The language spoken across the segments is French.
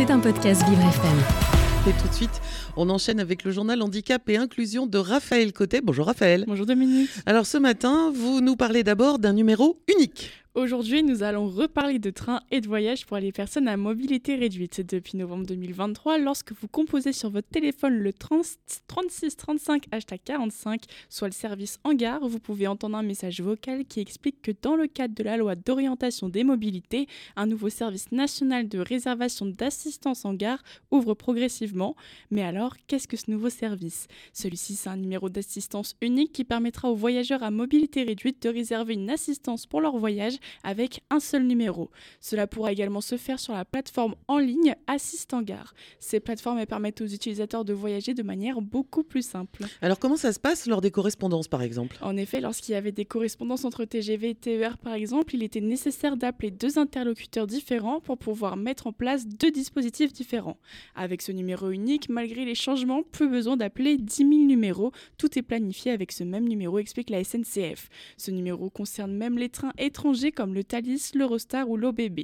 C'est un podcast Vivre FM. Et tout de suite, on enchaîne avec le journal Handicap et Inclusion de Raphaël Côté. Bonjour Raphaël. Bonjour Dominique. Alors ce matin, vous nous parlez d'abord d'un numéro unique. Aujourd'hui, nous allons reparler de trains et de voyages pour les personnes à mobilité réduite. Depuis novembre 2023, lorsque vous composez sur votre téléphone le 3635 hashtag 45, soit le service en gare, vous pouvez entendre un message vocal qui explique que dans le cadre de la loi d'orientation des mobilités, un nouveau service national de réservation d'assistance en gare ouvre progressivement. Mais alors, qu'est-ce que ce nouveau service? Celui-ci, c'est un numéro d'assistance unique qui permettra aux voyageurs à mobilité réduite de réserver une assistance pour leur voyage avec un seul numéro. Cela pourra également se faire sur la plateforme en ligne Assistant Gare. Ces plateformes permettent aux utilisateurs de voyager de manière beaucoup plus simple. Alors comment ça se passe lors des correspondances par exemple? En effet, lorsqu'il y avait des correspondances entre TGV et TER par exemple, il était nécessaire d'appeler deux interlocuteurs différents pour pouvoir mettre en place deux dispositifs différents. Avec ce numéro unique, malgré les changements, plus besoin d'appeler 10 000 numéros. Tout est planifié avec ce même numéro, explique la SNCF. Ce numéro concerne même les trains étrangers comme le Thalys, l'Eurostar ou l'OBB.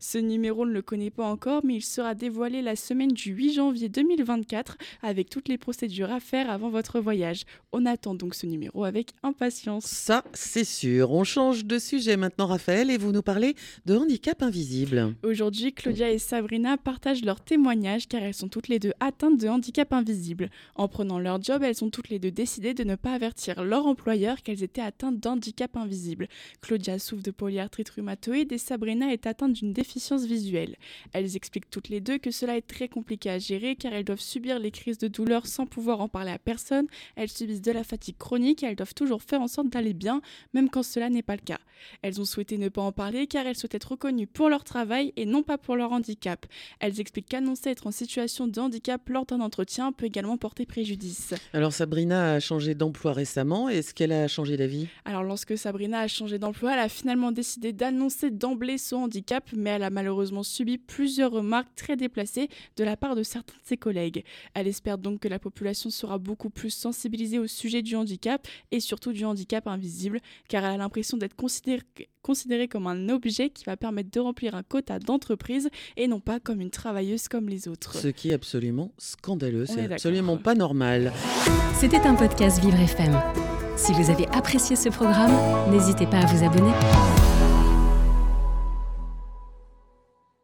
Ce numéro ne le connaît pas encore, mais il sera dévoilé la semaine du 8 janvier 2024 avec toutes les procédures à faire avant votre voyage. On attend donc ce numéro avec impatience. Ça, c'est sûr. On change de sujet maintenant, Raphaël, et vous nous parlez de handicap invisible. Aujourd'hui, Claudia et Sabrina partagent leur témoignage car elles sont toutes les deux atteintes de handicap invisible. En prenant leur job, elles ont toutes les deux décidé de ne pas avertir leur employeur qu'elles étaient atteintes d'handicap invisible. Claudia souffre de polyarthrite rhumatoïde et Sabrina est atteinte d'une déficience visuelle. Elles expliquent toutes les deux que cela est très compliqué à gérer car elles doivent subir les crises de douleur sans pouvoir en parler à personne, elles subissent de la fatigue chronique et elles doivent toujours faire en sorte d'aller bien, même quand cela n'est pas le cas. Elles ont souhaité ne pas en parler car elles souhaitent être reconnues pour leur travail et non pas pour leur handicap. Elles expliquent qu'annoncer être en situation de handicap lors d'un entretien peut également porter préjudice. Alors Sabrina a changé d'emploi récemment, est-ce qu'elle a changé d'avis? Alors lorsque Sabrina a changé d'emploi, elle a finalement décidé d'annoncer d'emblée son handicap, mais elle a malheureusement subi plusieurs remarques très déplacées de la part de certains de ses collègues. Elle espère donc que la population sera beaucoup plus sensibilisée au sujet du handicap et surtout du handicap invisible, car elle a l'impression d'être considérée considérée comme un objet qui va permettre de remplir un quota d'entreprise et non pas comme une travailleuse comme les autres. Ce qui est absolument scandaleux, c'est absolument pas normal. C'était un podcast Vivre FM. Si vous avez apprécié ce programme, n'hésitez pas à vous abonner.